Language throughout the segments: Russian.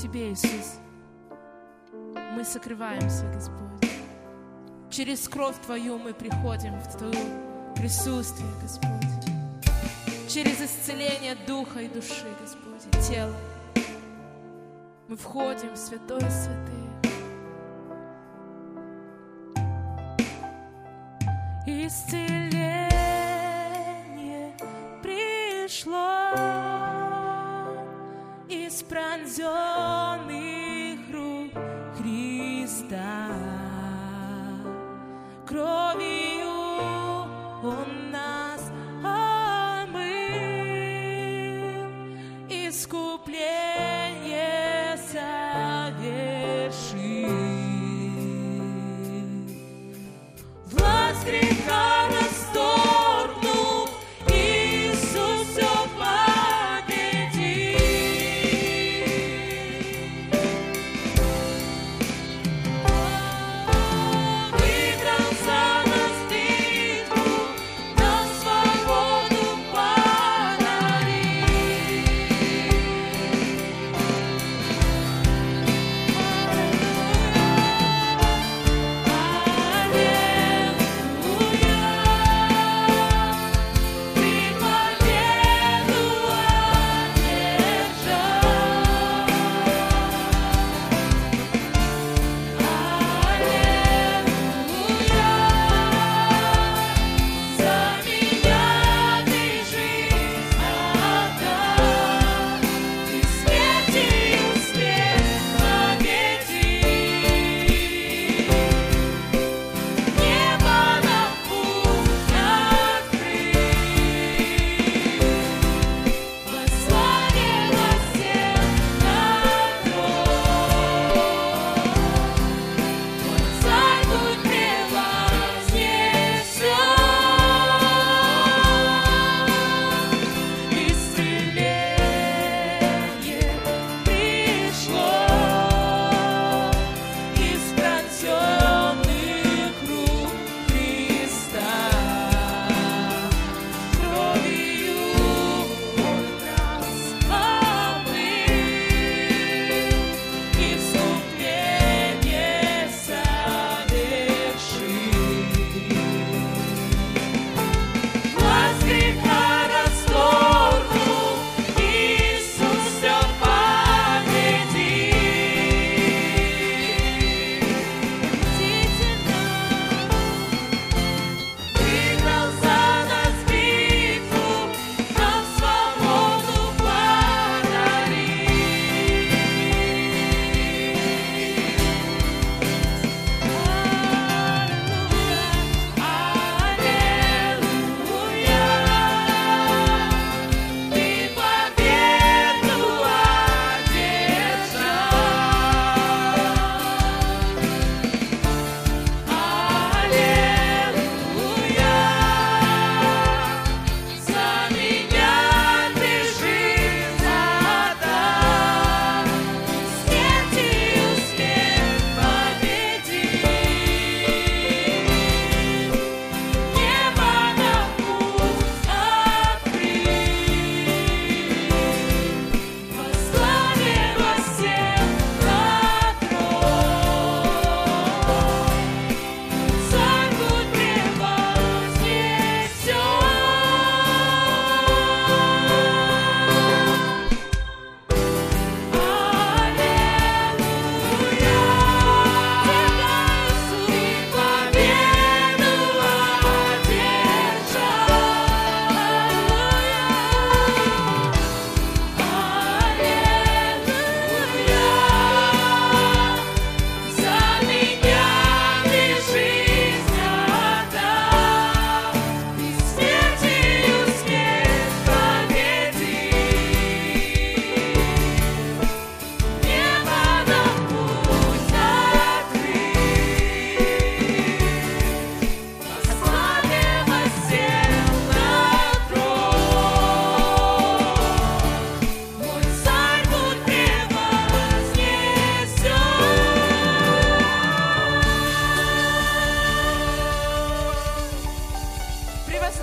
Тебе, Иисус, мы сокрываемся, Господь. Через кровь Твою мы приходим в Твое присутствие, Господь. Через исцеление духа и души, Господь, и тела. Мы входим в святое святые. Исцеление пришло из пронзенных Христа. Кровью Он нас омыл, искупление совершил. Власть греха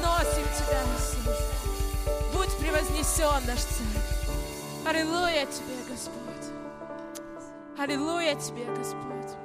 Превозносим Тебя, Иисус. Будь превознесен наш Царь. Аллилуйя Тебе, Господь. Аллилуйя Тебе, Господь.